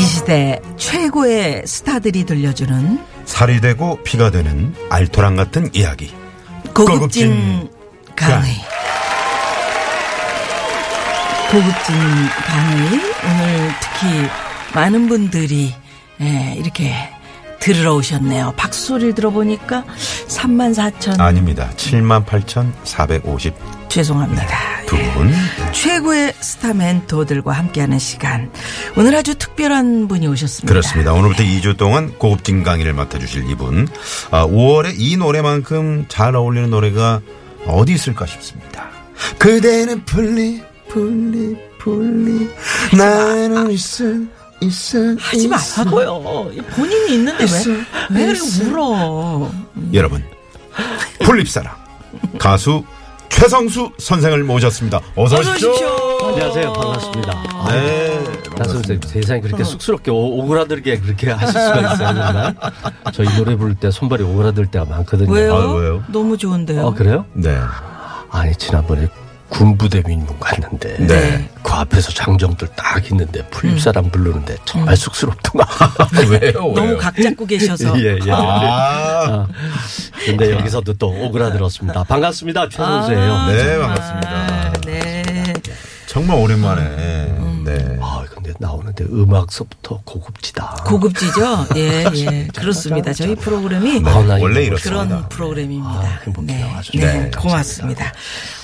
이 시대 최고의 스타들이 들려주는 살이 되고 피가 되는 알토란 같은 이야기. 고급진 강의. 고급진 강의. 오늘 특히 많은 분들이 예, 이렇게 들으러 오셨네요. 박수를 들어보니까 3만 4천. 아닙니다. 78,450 죄송합니다 두 예. 분. 최고의 스타 멘토들과 함께하는 시간. 오늘 아주 특별한 분이 오셨습니다. 그렇습니다. 오늘부터 2주 동안 고급진 강의를 맡아주실 이분. 아, 5월에 이 노래만큼 잘 어울리는 노래가 어디 있을까 싶습니다. 그대는 풀리, 풀리, 풀리. 나는 있을, 있을. 하지 있을. 말라고요. 본인이 있는데 있어, 왜, 왜 있어. 울어. 여러분, 풀립사랑 가수 최성수 선생을 모셨습니다. 어서 어서 오십시오. 오십시오. 안녕하세요. 반갑습니다. 네, 나선생 반갑습니다. 세상에 그렇게 쑥스럽게 오- 오그라들게 그렇게 하실 수가 있어요, 정말. 저희 노래 부를 때 손발이 오그라들 때가 많거든요. 왜요? 아, 왜요? 너무 좋은데요. 어, 그래요? 네. 아니, 지난번에 군부대 민문 갔는데. 네. 그 앞에서 장정들 딱 있는데 풀립 사람 부르는데 정말 쑥스럽더만. 왜요? 너무 각 잡고 계셔서. 예, 예. 아, 아, 근데 여기서도 또 오그라들었습니다. 반갑습니다. 최성수예요. 아, 네, 정말. 반갑습니다. 네. 정말 오랜만에. 음. 네. 아, 근데 나오는데 음악서부터 고급지다. 고급지죠? 예, 예. 그렇습니다. 저희 프로그램이 네, 아, 나 원래 이렇습니다. 그런 프로그램입니다. 아, 행복해요. 네. 아주 네, 네, 고맙습니다.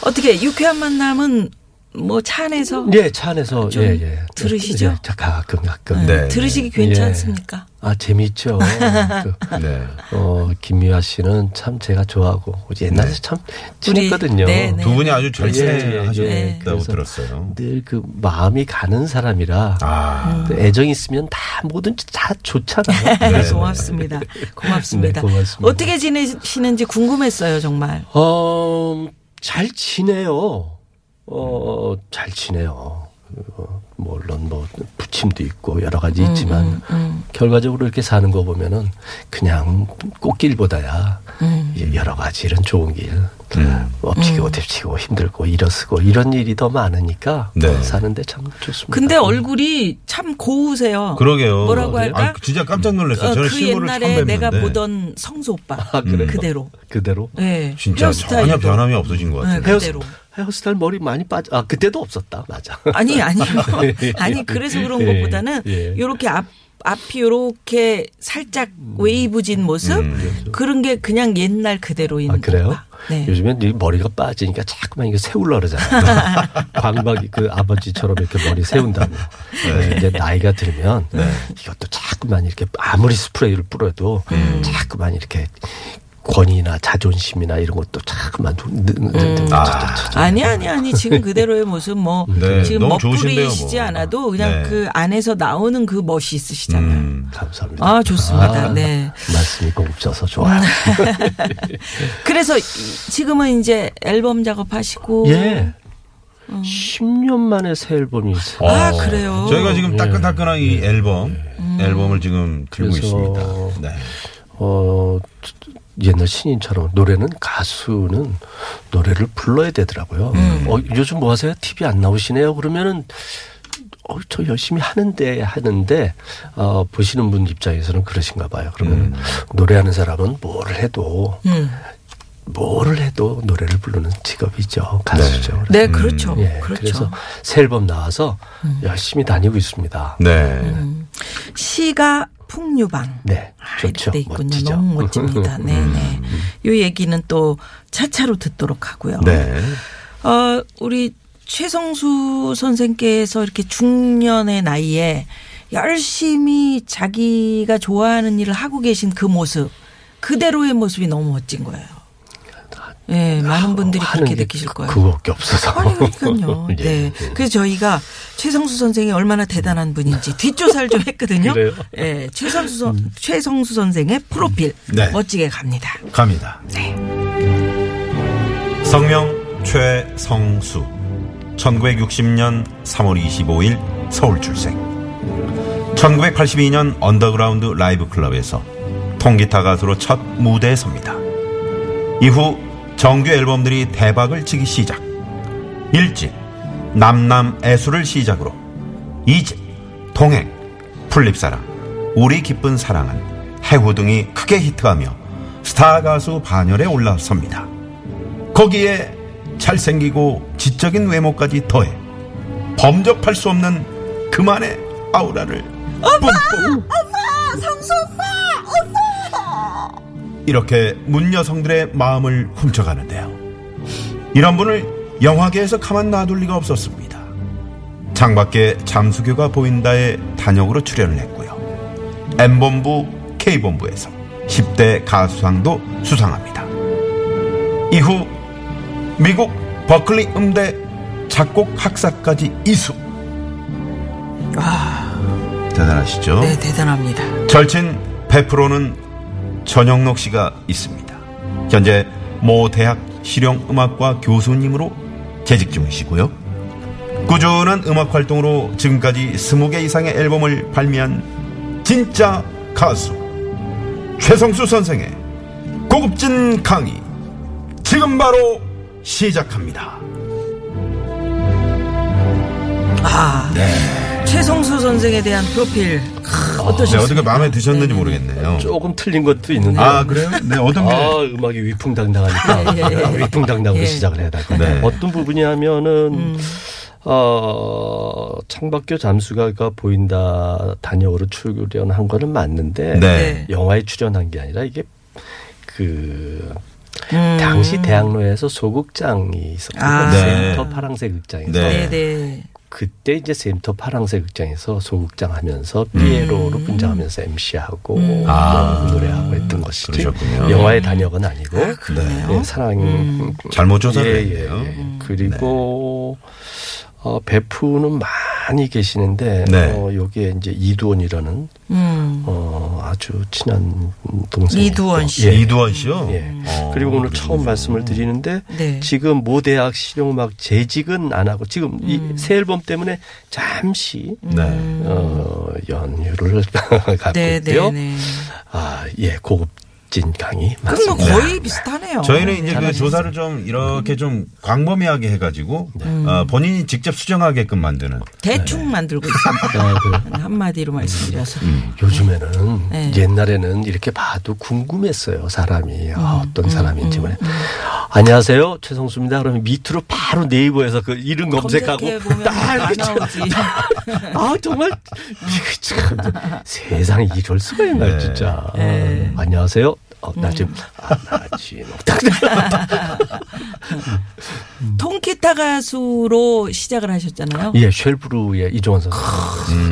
어떻게 유쾌한 만남은 뭐 차 안에서 예, 차 안에서 좀 예, 예. 들으시죠? 예, 자, 가끔 가끔. 네. 들으시기 괜찮습니까? 아, 재미있죠. 그, 네. 어, 김미아 씨는 참 제가 좋아하고 옛날에 참 친했거든요. 네, 네. 두 분이 아주 잘 예, 예, 친하셨다고 예. 그래서 들었어요. 늘 그 마음이 가는 사람이라 아, 또 애정 있으면 다 뭐든지 다 좋잖아요. 네, 네. 고맙습니다. 고맙습니다. 네, 고맙습니다. 어떻게 지내시는지 궁금했어요, 정말. 어, 잘 지내요. 어, 잘 지내요. 어, 물론 뭐 부침도 있고 여러 가지 음, 있지만 결과적으로 이렇게 사는 거 보면은 그냥 꽃길보다야 음. 이제 여러 가지 이런 좋은 길 음. 엎치고 덮치고 힘들고 일어서고 이런 일이 더 많으니까 네. 사는데 참 좋습니다. 근데 얼굴이 참 고우세요. 그러게요. 뭐라고 할까? 아, 진짜 깜짝 놀랐어요. 어, 그 옛날에 처음 내가 보던 성수 오빠 아, 그래요? 그대로. 그대로 네. 진짜 헤어스타일도. 전혀 변함이 없어진 것 네, 같아요. 그대로. 헤어스타일 머리 많이 빠져. 아 그때도 없었다. 맞아. 아니 아니 아니 그래서 그런 예, 것보다는 예. 요렇게 앞 앞이 요렇게 살짝 웨이브진 모습 그런 게 그냥 옛날 그대로인 아, 그래요? 오빠. 네. 요즘엔 이 머리가 빠지니까 자꾸만 이게 세울라 그러잖아요. 광박이 그 아버지처럼 이렇게 머리 세운다고. 네, 이제 나이가 들면 이것도 자꾸만 이렇게 아무리 스프레이를 뿌려도 음. 자꾸만 이렇게 권위나 자존심이나 이런 것도 자꾸만 느- 느- 느- 음. 느- 아. 아니 아니 아니 지금 그대로의 모습 뭐 네, 지금 멋부리시지 뭐. 않아도 그냥 네. 그 안에서 나오는 그 멋이 있으시잖아요. 음. 감사합니다. 아 좋습니다. 아, 네. 말씀이 고급져서 좋아요. 그래서 이- 지금은 이제 앨범 작업하시고 예. 10년 만에 새 앨범이 있어요. 아 어, 그래요. 저희가 지금 따끈따끈한 이 앨범, 앨범을 지금 들고 그래서- 있습니다. 네. 어, 옛날 신인처럼 노래는 가수는 노래를 불러야 되더라고요. 어, 요즘 뭐 하세요? TV 안 나오시네요? 그러면은 어, 저 열심히 하는데 하는데 어, 보시는 분 입장에서는 그러신가 봐요. 그러면 노래하는 사람은 뭐를 해도 음. 뭐를 해도 노래를 부르는 직업이죠. 가수죠. 네 그렇죠. 예, 그렇죠. 그래서 새 앨범 나와서 열심히 다니고 있습니다. 네. 음. 시가 풍류방. 네, 아, 좋죠. 이렇게 돼 있군요. 멋지죠. 너무 멋집니다. 네네. 요 얘기는 또 차차로 듣도록 하고요. 네. 어, 우리 최성수 선생께서 이렇게 중년의 나이에 열심히 자기가 좋아하는 일을 하고 계신 그 모습, 그대로의 모습이 너무 멋진 거예요. 예, 많은 분들이 그렇게 게 느끼실 그- 거예요. 그거밖에 없어서. 아니, 그러니까요. 예. 네. 그래서 저희가 최성수 선생이 얼마나 대단한 분인지 뒷조사를 좀 했거든요. 그래요? 예, 최성수, 선, 최성수 선생의 프로필 네. 멋지게 갑니다. 갑니다. 성명 최성수. 1960년 3월 25일 서울 출생. 1982년 언더그라운드 라이브 클럽에서 통기타 가수로 첫 무대에 섭니다. 이후 정규 앨범들이 대박을 치기 시작. 1집 남남 애수를 시작으로. 2집 동행 풀립사랑 우리 기쁜 사랑은 해후 등이 크게 히트하며 스타 가수 반열에 올라섭니다. 거기에 잘생기고 지적인 외모까지 더해 범접할 수 없는 그만의 아우라를 뿜뿜 이렇게 문 여성들의 마음을 훔쳐가는데요. 이런 분을 영화계에서 가만 놔둘 리가 없었습니다. 창밖에 잠수교가 보인다의 단역으로 출연을 했고요. M본부, K본부에서 10대 가수상도 수상합니다. 이후 미국 버클리 음대 작곡 학사까지 이수. 대단하시죠? 네, 대단합니다. 절친 100%는 전영록 씨가 있습니다. 현재 모 대학 실용음악과 교수님으로 재직 중이시고요. 꾸준한 음악 활동으로 지금까지 20개 이상의 앨범을 발매한 진짜 가수 최성수 선생의 고급진 강의 지금 바로 시작합니다. 아, 최성수 선생에 대한 프로필 크, 네, 어떠셨어요? 어떻게 마음에 드셨는지 모르겠네요. 조금 틀린 것도 있는데. 아 그래요? 네 어떤 게? 아, 음악이 위풍당당하니까 예, 예, 예. 위풍당당으로 예. 시작을 해야 될것 네. 같아요. 어떤 부분이냐면은 음. 어, 창밖에 잠수가가 보인다 단역으로 출연한 거는 맞는데 네. 영화에 출연한 게 아니라 이게 그 음. 당시 대학로에서 소극장이 있었거든요. 아. 네. 샘터 파랑새 극장에서 네. 네, 네. 그때 이제 샘터 파랑새 극장에서 소극장 하면서 피에로로 분장하면서 MC하고 아. 노래하고 했던 것이지 그러셨군요. 영화의 단역은 아니고 아. 예, 사랑 음. 잘못 조사를 예. 예, 예. 그리고 어, 베프는 많 이 계시는데 네. 어, 여기에 이제 이두원이라는 음. 어, 아주 친한 동생이 이두원 있고. 씨. 예. 이두원 씨요? 예. 어, 그리고 오늘 그러시군요. 처음 말씀을 드리는데 네. 지금 모대학 실용음악 재직은 안 하고 지금 음. 이새 앨범 때문에 잠시 네. 어, 연휴를 갖고 네, 있고요. 네, 네. 아, 예, 고급 진 강의 그럼 뭐 맞습니다. 거의 비슷하네요. 저희는 이제 그. 조사를 좀 이렇게 좀 광범위하게 해가지고 음. 어, 본인이 직접 수정하게끔 만드는 대충 만들고 있습니다. 아, 그래요? 한마디로 말씀드려서. 요즘에는 네. 옛날에는 이렇게 봐도 궁금했어요 사람이 아, 음, 어떤 사람인지 뭐 안녕하세요 최성수입니다 그러면 밑으로 바로 네이버에서 그 이름 검색하고 딱 나오지. 아 정말 이거 참 세상에 이럴 수가 있나 네. 요 진짜 네. 어, 안녕하세요 어, 음. 나 지금 아, 나 지금 통기타 가수로 시작을 하셨잖아요. 예 쉘브르의 이종환 선생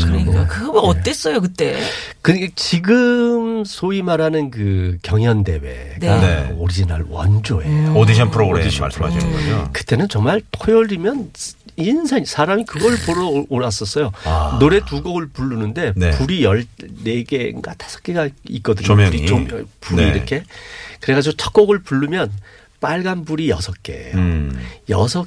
그러니까 그거 어땠어요 그때? 그 지금 소위 말하는 그 경연 대회가 네. 네. 오리지널 원조예요. 오디션 프로그램 오디션 말씀하시는 거죠? 그때는 정말 토요일이면 인산 사람이 그걸 보러 오- 올랐었어요. 아. 노래 두 곡을 부르는데 네. 불이 14개인가 5개가 있거든요. 조명이. 불이, 조명, 불이 네. 이렇게. 그래가지고 첫 곡을 부르면 빨간 불이 6개예요. 음. 여섯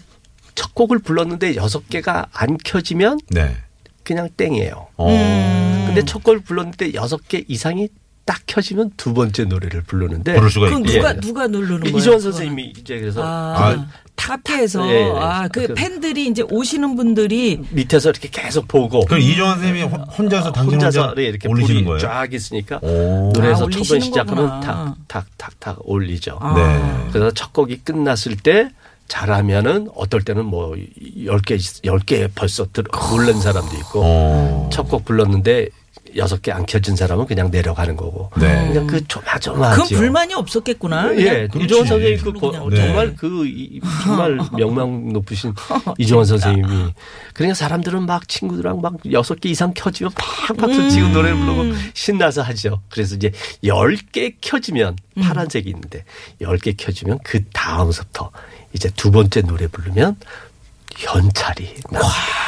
첫 곡을 불렀는데 6개가 안 켜지면 네. 그냥 땡이에요. 어. 음. 근데 첫 곡을 불렀는데 6개 이상이 딱 켜지면 두 번째 노래를 부르는데 부를 수가 그럼. 누가 예. 누가 누르는 거예요? 이주원 그거는? 선생님이 이제 그래서 아, 카페에서 예, 예. 아, 그 그- 팬들이 이제 오시는 분들이 밑에서 이렇게 계속 보고 그럼 이정환 선생님이 혼- 혼자서 당신 혼자서 혼자 이렇게 올리시는 불이 거예요? 쫙 있으니까 오. 노래에서 아, 첫 번 올리시는 시작하면 거구나. 탁탁탁탁 올리죠. 아. 네. 그래서 첫 곡이 끝났을 때 잘하면은 어떨 때는 뭐 10개 10개 벌써 들, 올른 사람도 있고 어. 첫 곡 불렀는데 여섯 개 안 켜진 사람은 그냥 내려가는 거고. 네. 그냥 그 조마조마하죠. 그 불만이 없었겠구나. 예, 이종원. 선생님 그 네. 정말 그 이- 정말 명망 높으신 이종원 선생님이 그러니까 사람들은 막 친구들랑 막 여섯 개 이상 켜지면 팍 박수 치고 노래 부르고 신나서 하죠. 그래서 이제 열 개 켜지면 파란색이 있는데 열 개 켜지면 그 다음부터 이제 두 번째 노래 부르면 현찰이.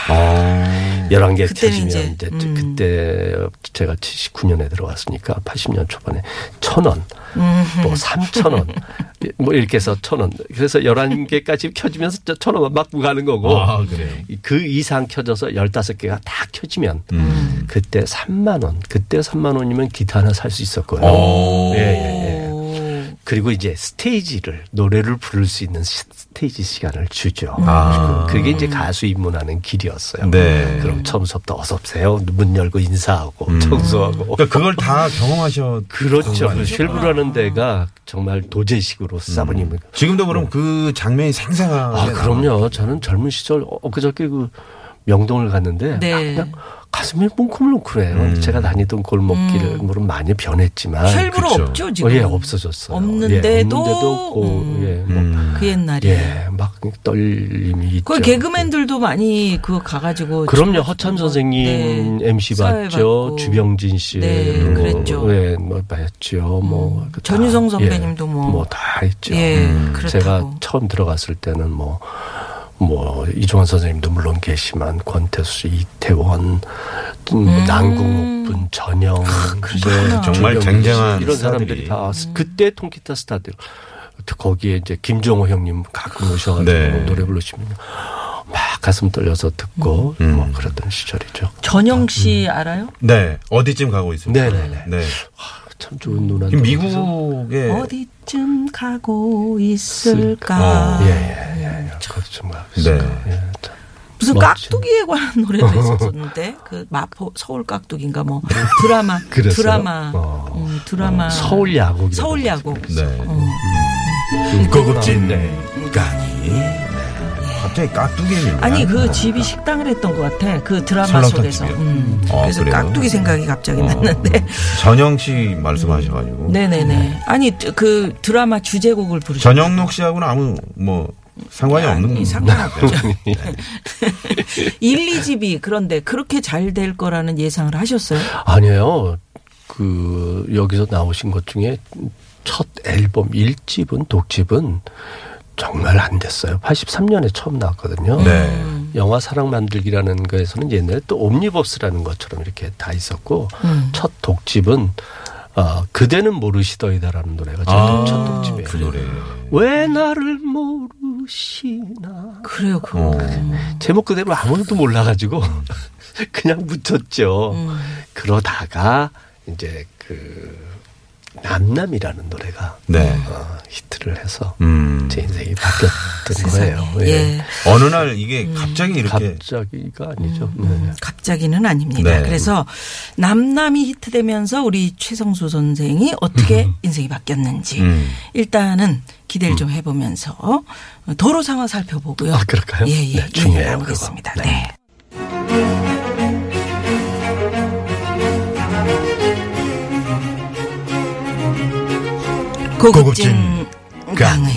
어. 11개 그때는 켜지면 이제, 이제, 음. 그때 제가 79년에 들어왔으니까 80년 초반에 천 원, 음. 뭐 3천 원, 뭐 이렇게 해서 천 원. 그래서 11개까지 켜지면서 저천 원만 막 가는 거고. 아? 그 이상 켜져서 15개가 다 켜지면 음. 그때 3만 원. 그때 3만 원이면 기타 하나 살 수 있었고요. 오. 예, 예, 예. 오. 그리고 이제 스테이지를 노래를 부를 수 있는 시- 스테이지 시간을 주죠. 아. 그게 이제 가수 입문하는 길이었어요. 네. 그럼 처음부터 어서 오세요. 문 열고 인사하고 음. 청소하고. 그러니까 그걸 다 경험하셨. 그렇죠. 그 쉘브라는 데가 정말 도제식으로 사부님. 지금도 그럼 그 장면이 생생하게. 아, 그럼요. 저는 젊은 시절 엊그저께 그 명동을 갔는데 네. 그냥 가슴이 뭉클뭉클해요. 음. 제가 다니던 골목길은 물론 많이 변했지만 쉘브로 그쵸. 없죠 지금. 어, 예, 없어졌어요. 없는데도? 예, 없는데도 없고, 음. 예, 뭐, 음. 그 옛날에. 예, 막 떨림이 있죠. 그 개그맨들도 많이 그거 가가지고. 그럼요. 허참 선생님 네. MC 봤죠. 주병진 씨. 네, 뭐, 그랬죠. 음. 예, 뭐 봤죠. 뭐. 그 다, 전유성 선배님도 뭐. 뭐다 했죠. 예, 음. 그렇다고. 제가 처음 들어갔을 때는 뭐, 뭐, 이종환 선생님도 물론 계시만, 권태수, 이태원, 음, 뭐 남궁옥분, 전영, 그러시구나. 정말 쟁쟁한 이런 스타들이. 사람들이 다 그때 통기타 스타들. 거기에 이제 김종호 형님 가끔 오셔가지고 네. 노래 부르시면 막 가슴 떨려서 듣고 음. 뭐 그랬던 시절이죠. 전영 씨 알아요? 네. 어디쯤 가고 있습니까? 네네네. 네. 참 좋은 누나. 지금 미국에 어디쯤 가고 있을까? 어. 예, 예, 예. 그렇죠. 뭐. 네. 예, 참. 무슨 멋진. 깍두기에 관한 노래도 있었었는데 그 마포 서울 깍두기인가 뭐 드라마? 드라마 어. 음, 드라마 서울 야곡. 서울 야곡 네. 어. 고급진 네. 강의. 네. 갑자기 깍두기 아니 그 집이 식당을 했던 것 같아 그 드라마 속에서? 음. 어, 그래서 그래요? 깍두기 생각이 갑자기 났는데 전영 씨 말씀하셔가지고. 네네 네 아니 그 드라마 주제곡을 부르셨 전영록 씨하고는 아무 뭐 상관이 없는 아니, 상관없죠. 1, 2집이 그런데 그렇게 잘 될 거라는 예상을 하셨어요? 아니에요. 그 여기서 나오신 것 중에 첫 앨범 1집은 독집은 정말 안 됐어요. 83년에 처음 나왔거든요. 네. 영화 사랑 만들기라는 거에서는 옛날에 또 옴니버스라는 것처럼 이렇게 다 있었고 음. 첫 독집은 어, 그대는 모르시더이다라는 노래가 제 아, 첫 독집이에요. 그 노래. 왜 나를 모르시나 그래요 그거 어. 제목 그대로 아무도 몰라가지고 그냥 붙였죠. 음. 그러다가 이제 그 남남이라는 노래가 네. 어, 히트를 해서 음. 제 인생이 바뀌었던 세상에. 거예요. 예. 어느 날 이게 갑자기 이렇게 갑자기가 아니죠. 음. 네. 갑자기는 아닙니다. 네. 그래서 남남이 히트되면서 우리 최성수 선생이 어떻게 음. 인생이 바뀌었는지 음. 일단은 기대를 좀 해보면서 도로 상황 살펴보고요. 아, 그럴까요? 예, 예. 네, 중요해요, 나누겠습니다. 그거. 네. 고급진 강의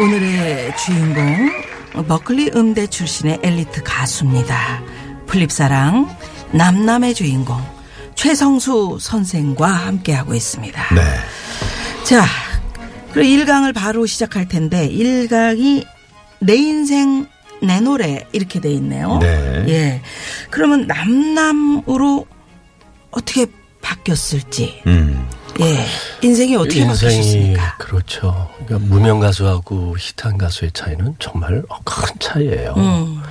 오늘의 주인공 버클리 음대 출신의 엘리트 가수입니다. 플립사랑 남남의 주인공 최성수 선생과 함께하고 있습니다. 네. 자, 그럼 1강을 바로 시작할 텐데 1강이 내 인생 내 노래 이렇게 돼 있네요. 네. 예. 그러면 남남으로 어떻게 바뀌었을지. 음. 예. 인생이 어떻게 인생이 바뀌셨습니까? 그렇죠. 그러니까 무명 가수하고 히트한 가수의 차이는 정말 큰 차이예요. 음.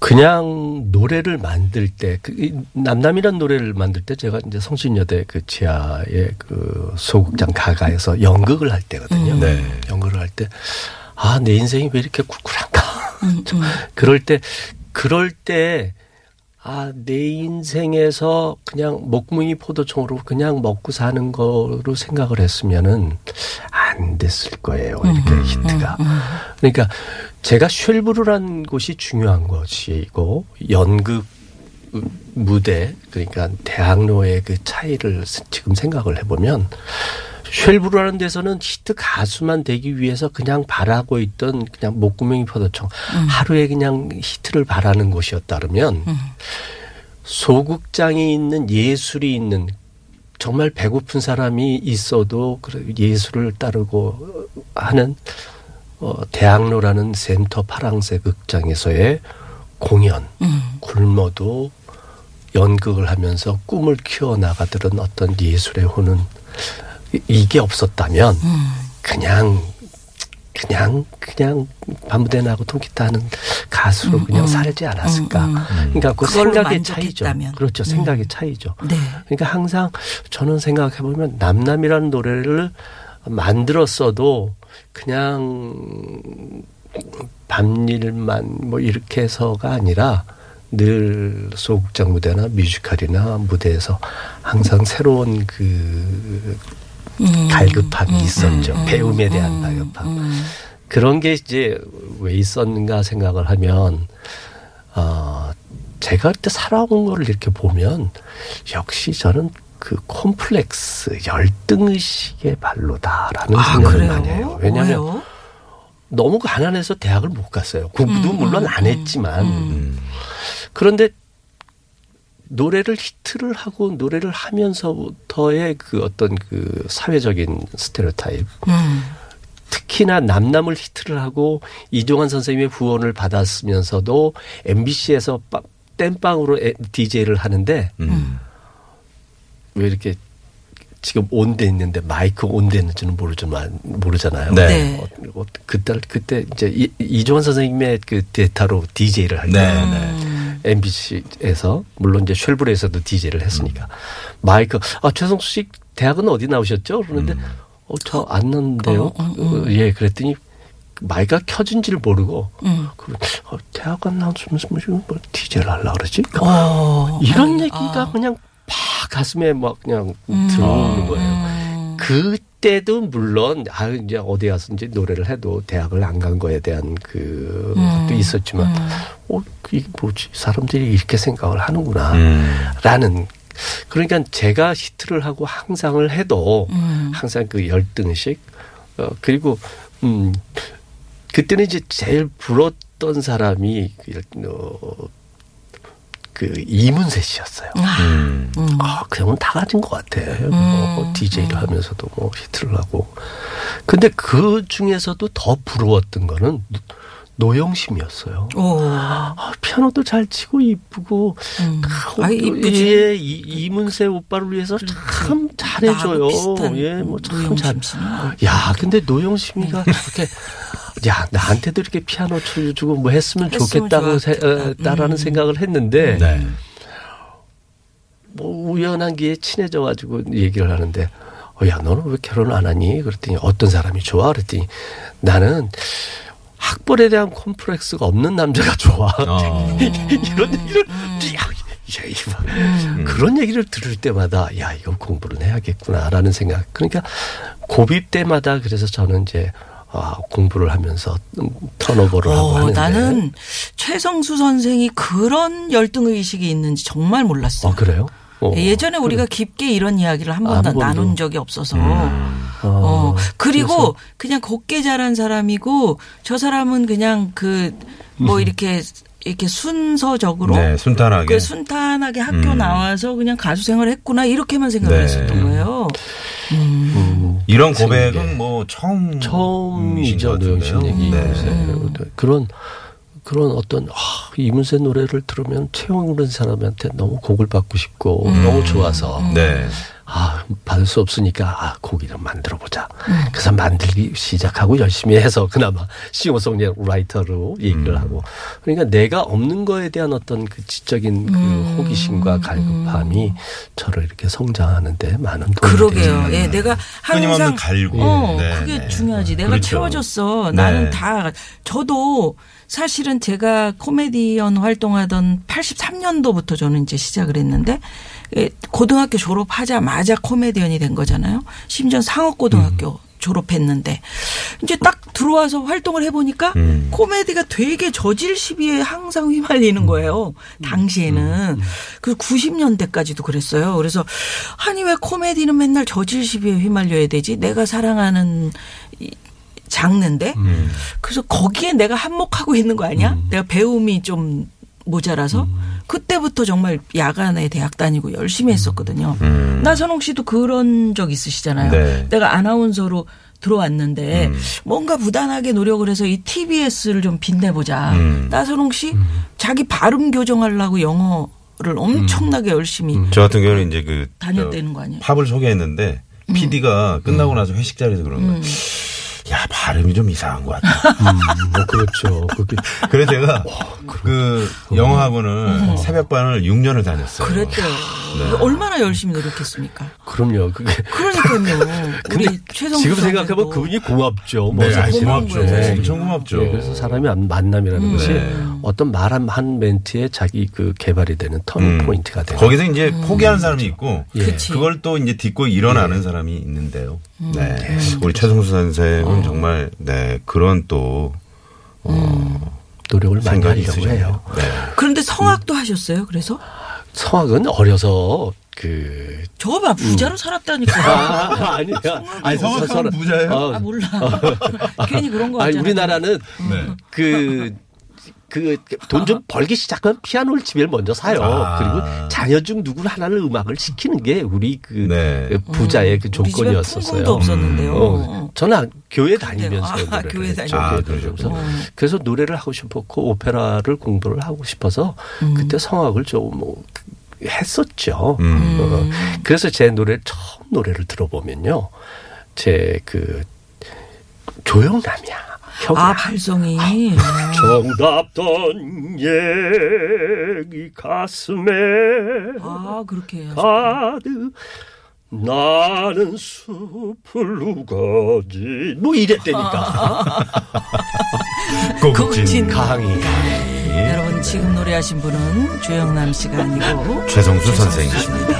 그냥 노래를 만들 때, 그, 이 남남이란 노래를 만들 때 제가 이제 성신여대 그 지하의 그 소극장 가가에서 연극을 할 때거든요. 음. 네. 연극을 할 때, 아, 내 인생이 왜 이렇게 쿨쿨한가. 음, 음. 그럴 때, 그럴 때, 아, 내 인생에서 그냥 목구멍이 포도청으로 그냥 먹고 사는 거로 생각을 했으면은 안 됐을 거예요. 이렇게 음, 히트가. 그러니까 제가 쉘브르란 곳이 중요한 것이고 연극 무대 그러니까 대학로의 그 차이를 지금 생각을 해보면 쉘브르라는 데서는 히트 가수만 되기 위해서 그냥 바라고 있던 그냥 목구멍이 포도청 하루에 그냥 히트를 바라는 곳이었다면 소극장이 있는 예술이 있는 정말 배고픈 사람이 있어도 예술을 따르고 하는 어, 대학로라는 센터 파랑새 극장에서의 공연 굶어도 연극을 하면서 꿈을 키워 나가들은 어떤 예술의 혼은 이- 이게 없었다면 그냥 그냥 그냥 밤무대나고 통기타 하는 가수로 그냥 살지 않았을까. 그러니까 그 생각의 차이죠. 그렇죠. 생각의 차이죠. 네. 그러니까 항상 저는 생각해 보면 남남이라는 노래를 만들었어도 그냥 밤일만 뭐 이렇게 해서가 아니라 늘 소극장 무대나 뮤지컬이나 무대에서 항상 새로운 그 갈급함이 있었죠. 배움에 대한 갈급함. 그런 게 이제 왜 있었는가 생각을 하면 어 제가 그때 살아온 거를 이렇게 보면 역시 저는 그 콤플렉스 열등의식의 발로다라는 아, 생각을 그래요? 많이 해요. 왜냐하면 왜요? 너무 가난해서 대학을 못 갔어요. 공부도 음, 물론 음, 안 했지만 음. 그런데 노래를 히트를 하고 노래를 하면서부터의 그 어떤 그 사회적인 스테레오타입 음. 특히나 남남을 히트를 하고 이종환 선생님의 후원을 받았으면서도 MBC에서 땜빵으로 DJ를 하는데 음. 왜 이렇게 지금 on돼 있는데 마이크 on돼 있는지는 모르지만 모르잖아요. 네. 어, 그때 그때 이제 이, 이종환 선생님의 그 대타로 DJ를 할 때. 네, 네. MBC에서 물론 이제 쉘브레에서도 DJ를 했으니까 마이크 아 최성수 씨 대학은 어디 나오셨죠? 그러는데 어 저안 났는데요. 어, 어, 어, 예 그랬더니 마이크가 켜진지를 모르고 음. 그 어, 대학 안 나왔으면서 뭐 DJ를 하려 그러지? 어. 이런 아니, 얘기가 아. 그냥 팍 가슴에 막 그냥 음. 들어오는 거예요. 음. 그 때도 물론 아 이제 어디 가서 이제 노래를 해도 대학을 안 간 거에 대한 그 음. 것도 있었지만 어 이게 뭐지 사람들이 이렇게 생각을 하는구나 음. 라는 그러니까 제가 히트를 하고 항상을 해도 음. 항상 그 열등의식 어 그리고 음 그때는 이제 제일 부러웠던 사람이 그, 어, 그 이문세 씨였어요. 음. 아, 그 형은 다 가진 것 같아. 뭐, DJ를 하면서도 뭐 히트를 하고. 근데 그 중에서도 더 부러웠던 거는 노- 노영심이었어요. 오. 아, 피아노도 잘 치고 이쁘고. 음. 아, 아이, 이쁘지. 예, 이, 이문세 오빠를 위해서 참 잘해줘요. 예, 뭐 참 잘. 야, 근데 노영심이가 저렇게 야, 나한테도 이렇게 피아노 쳐주고 뭐 했으면 했으면 좋겠다고 세, 좋았겠다. 어, 따라는 음. 생각을 했는데 네. 뭐 우연한 기회에 친해져 가지고 얘기를 하는데 어, 야 너는 왜 결혼 안 하니? 그랬더니 어떤 사람이 좋아? 그랬더니 나는 학벌에 대한 콤플렉스가 없는 남자가 좋아. 어. 이런 얘기를 야, 야, 이거 음. 그런 얘기를 들을 때마다 야 이건 공부를 해야겠구나라는 생각. 그러니까 고비 때마다 그래서 저는 이제 아, 공부를 하면서 음, 턴오버를 하고 어, 하는데 나는 최성수 선생이 그런 열등 의식이 있는지 정말 몰랐어요. 어 그래요? 어. 예전에 우리가 깊게 이런 이야기를 한한 번도. 나눈 적이 없어서. 음. 어, 어, 그리고 그래서 그냥 곱게 자란 사람이고 저 사람은 그냥 그 뭐 이렇게 이렇게 순서적으로 네, 순탄하게. 그 순탄하게 학교 음. 나와서 그냥 가수 생활을 했구나 이렇게만 생각을 네. 했었던 거예요. 음, 이런 고백은 뭐 처음 처음이죠. 얘기 네. 그런 그런 어떤 아, 이문세 노래를 들으면 최영은 사람한테 너무 곡을 받고 싶고 너무 좋아서 네. 아 받을 수 없으니까 아 곡 이름 만들어 보자. 그래서 만들기 시작하고 열심히 해서 그나마 싱어송라이터로 얘기를 하고 그러니까 내가 없는 거에 대한 어떤 그 지적인 그 호기심과 갈급함이 저를 이렇게 성장하는데 많은 도움이 그러게요. 예, 내가 끊임없는 항상 갈구. 어, 네, 그게 네. 중요하지. 내가 그렇죠. 채워줬어. 네. 나는 다 저도 사실은 제가 코미디언 활동하던 83년도부터 저는 이제 시작을 했는데 예, 고등학교 졸업하자마자 코미디언이 된 거잖아요. 심지어 상업고등학교 졸업했는데 이제 딱 들어와서 활동을 해보니까 음. 코미디가 되게 저질 시비에 항상 휘말리는 거예요. 당시에는 그 90년대까지도 그랬어요. 그래서 아니 왜 코미디는 맨날 저질 시비에 휘말려야 되지? 내가 사랑하는 이 장르인데 그래서 거기에 내가 한몫하고 있는 거 아니야? 내가 배움이 좀 모자라서 그때부터 정말 야간에 대학 다니고 열심히 했었거든요. 나선홍 씨도 그런 적 있으시잖아요. 네. 내가 아나운서로 들어왔는데 뭔가 부단하게 노력을 해서 이 TBS를 좀 빛내보자. 음. 나선홍 씨 자기 발음 교정하려고 영어를 엄청나게 열심히 저 같은 경우는 이제 그 다녔다는 저거 아니에요? 팝을 소개했는데 PD가 끝나고 나서 회식 자리에서 그러는 거예요. 야 발음이 좀 이상한 것 같다. 뭐 그렇죠. 그게 그래서 제가 그 영어학원을 새벽반을 6년을 다녔어요. 그랬대요. 네. 얼마나 열심히 노력했습니까? 그럼요. 그게 그러니까요. 우리 최성 지금 생각하면 그분이 고맙죠. 뭐 네, 사실. 고맙죠. 네. 엄청 고맙죠. 네, 그래서 사람이 안- 만남이라는 것이 네. 어떤 말 한 멘트에 자기 그 개발이 되는 터닝 음. 포인트가 되는. 거기서 이제 포기하는 사람이 있고 예. 그걸 또 이제 딛고 일어나는 사람이 있는데요. 네. 우리 최성수 선생은 정말 네 그런 또 노력을 많이 하려고 있으시네요. 해요. 네. 그런데 성악도 하셨어요. 그래서 성악은 어려서 그 저거 봐 부자로 살았다니까. 아, 아니야. 아니, 성악하면 부자예요? 어, 아 몰라. 괜히 그런 거 아니 같잖아. 우리나라는 네. 그. 그 돈 좀 벌기 시작하면 피아노를 집에 먼저 사요. 아. 그리고 자녀 중 누구 하나를 음악을 시키는 게 우리 그 네. 부자의 그 집에 조건이었었어요. 풍금도 없었는데요. 어, 저는 교회 다니면서 아, 노래를 교회 했죠. 다니면서. 아, 교회 그러셨구나. 다니면서. 그래서 노래를 하고 싶었고 오페라를 공부를 하고 싶어서 그때 성악을 좀뭐 했었죠. 음. 어, 그래서 제 노래 처음 노래를 들어보면요, 제 그 조영남이야. 형이야. 아 발성이. 정답던 얘기 가슴에 아 그렇게. 가득 나는 숲을 우거지 뭐 이랬다니까 고급진 강의 여러분 지금 노래하신 분은 조영남 씨가 아니고 최성수 선생이십니다.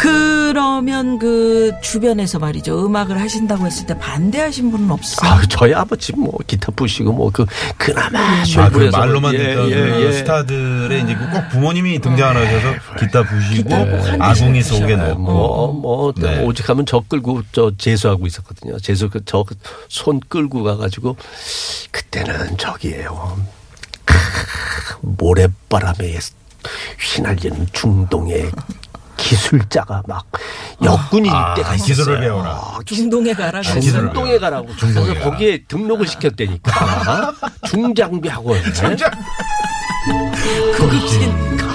그러면 그 주변에서 말이죠 음악을 하신다고 했을 때 반대하신 분은 없어요. 아, 저희 아버지 뭐 기타 부시고 뭐 그 그나마 아, 그 말로만 예, 듣던 예, 그 예. 스타들의 이제 그꼭 부모님이 등장 안 하셔서 기타 부시고 아궁이 속에. 넣고 뭐, 뭐, 네. 오직하면 저 끌고 저 재수하고 있었거든요. 재수 그저손 끌고 가가지고 그때는 저기에요. 크, 모래바람에 휘날리는 중동의 기술자가 막 역군일 아, 때가 있었어요. 기술을 배워라. 아, 중동에 가라. 중동에 가라고. 중동에 그래서 가라. 거기에 등록을 시켰다니까. 중장비 학원.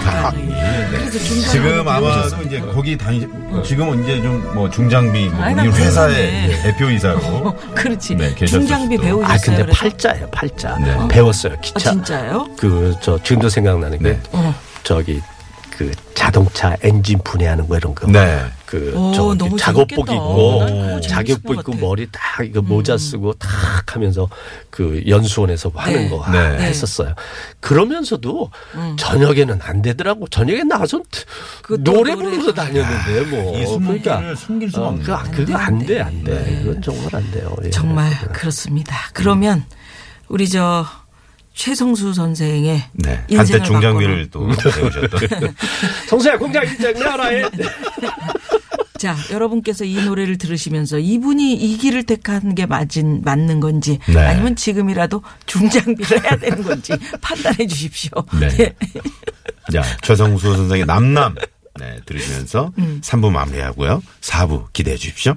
강의. 그래서 중간에 지금 아마도 배우셨어요. 이제 거기 다니 지금은 이제 좀 뭐 중장비 뭐난 회사의 궁금해. 대표 이사로 그렇지. 네, 계셨을 중장비. 배우셨어요. 아, 근데 그래서? 팔자예요, 팔자. 네. 배웠어요, 아, 기차. 진짜요? 그 저 지금도 생각나는 게 네. 어. 저기 그 자동차 엔진 분해하는 거 이런 거. 네. 그 너무 작업복 재밌겠다. 입고 난 그거 재밌을 자격복 같아. 머리 딱 이거 모자 쓰고 탁 하면서 그 연수원에서 하는 네. 거 네. 했었어요. 그러면서도 저녁에는 안 되더라고. 저녁에 나가서 그또 노래 노래. 부르러 다녔는데 뭐. 이 숨기를 숨길 수가 어, 없네. 그거, 그거 안 돼, 안 돼. 네. 그건 정말 안 돼요. 예. 정말 그렇습니다. 그러면 우리 저 최성수 선생의 네. 한때 인생을 중장비를 또 배우셨던. 성수야 공장 일장 해. 자, 여러분께서 이 노래를 들으시면서 이분이 이 길을 택한 게 맞은, 맞는 건지 네. 아니면 지금이라도 중장비를 해야 되는 건지 판단해 주십시오. 네. 자, 최성수 선생의 남남 네, 들으시면서 3부 마무리하고요. 4부 기대해 주십시오.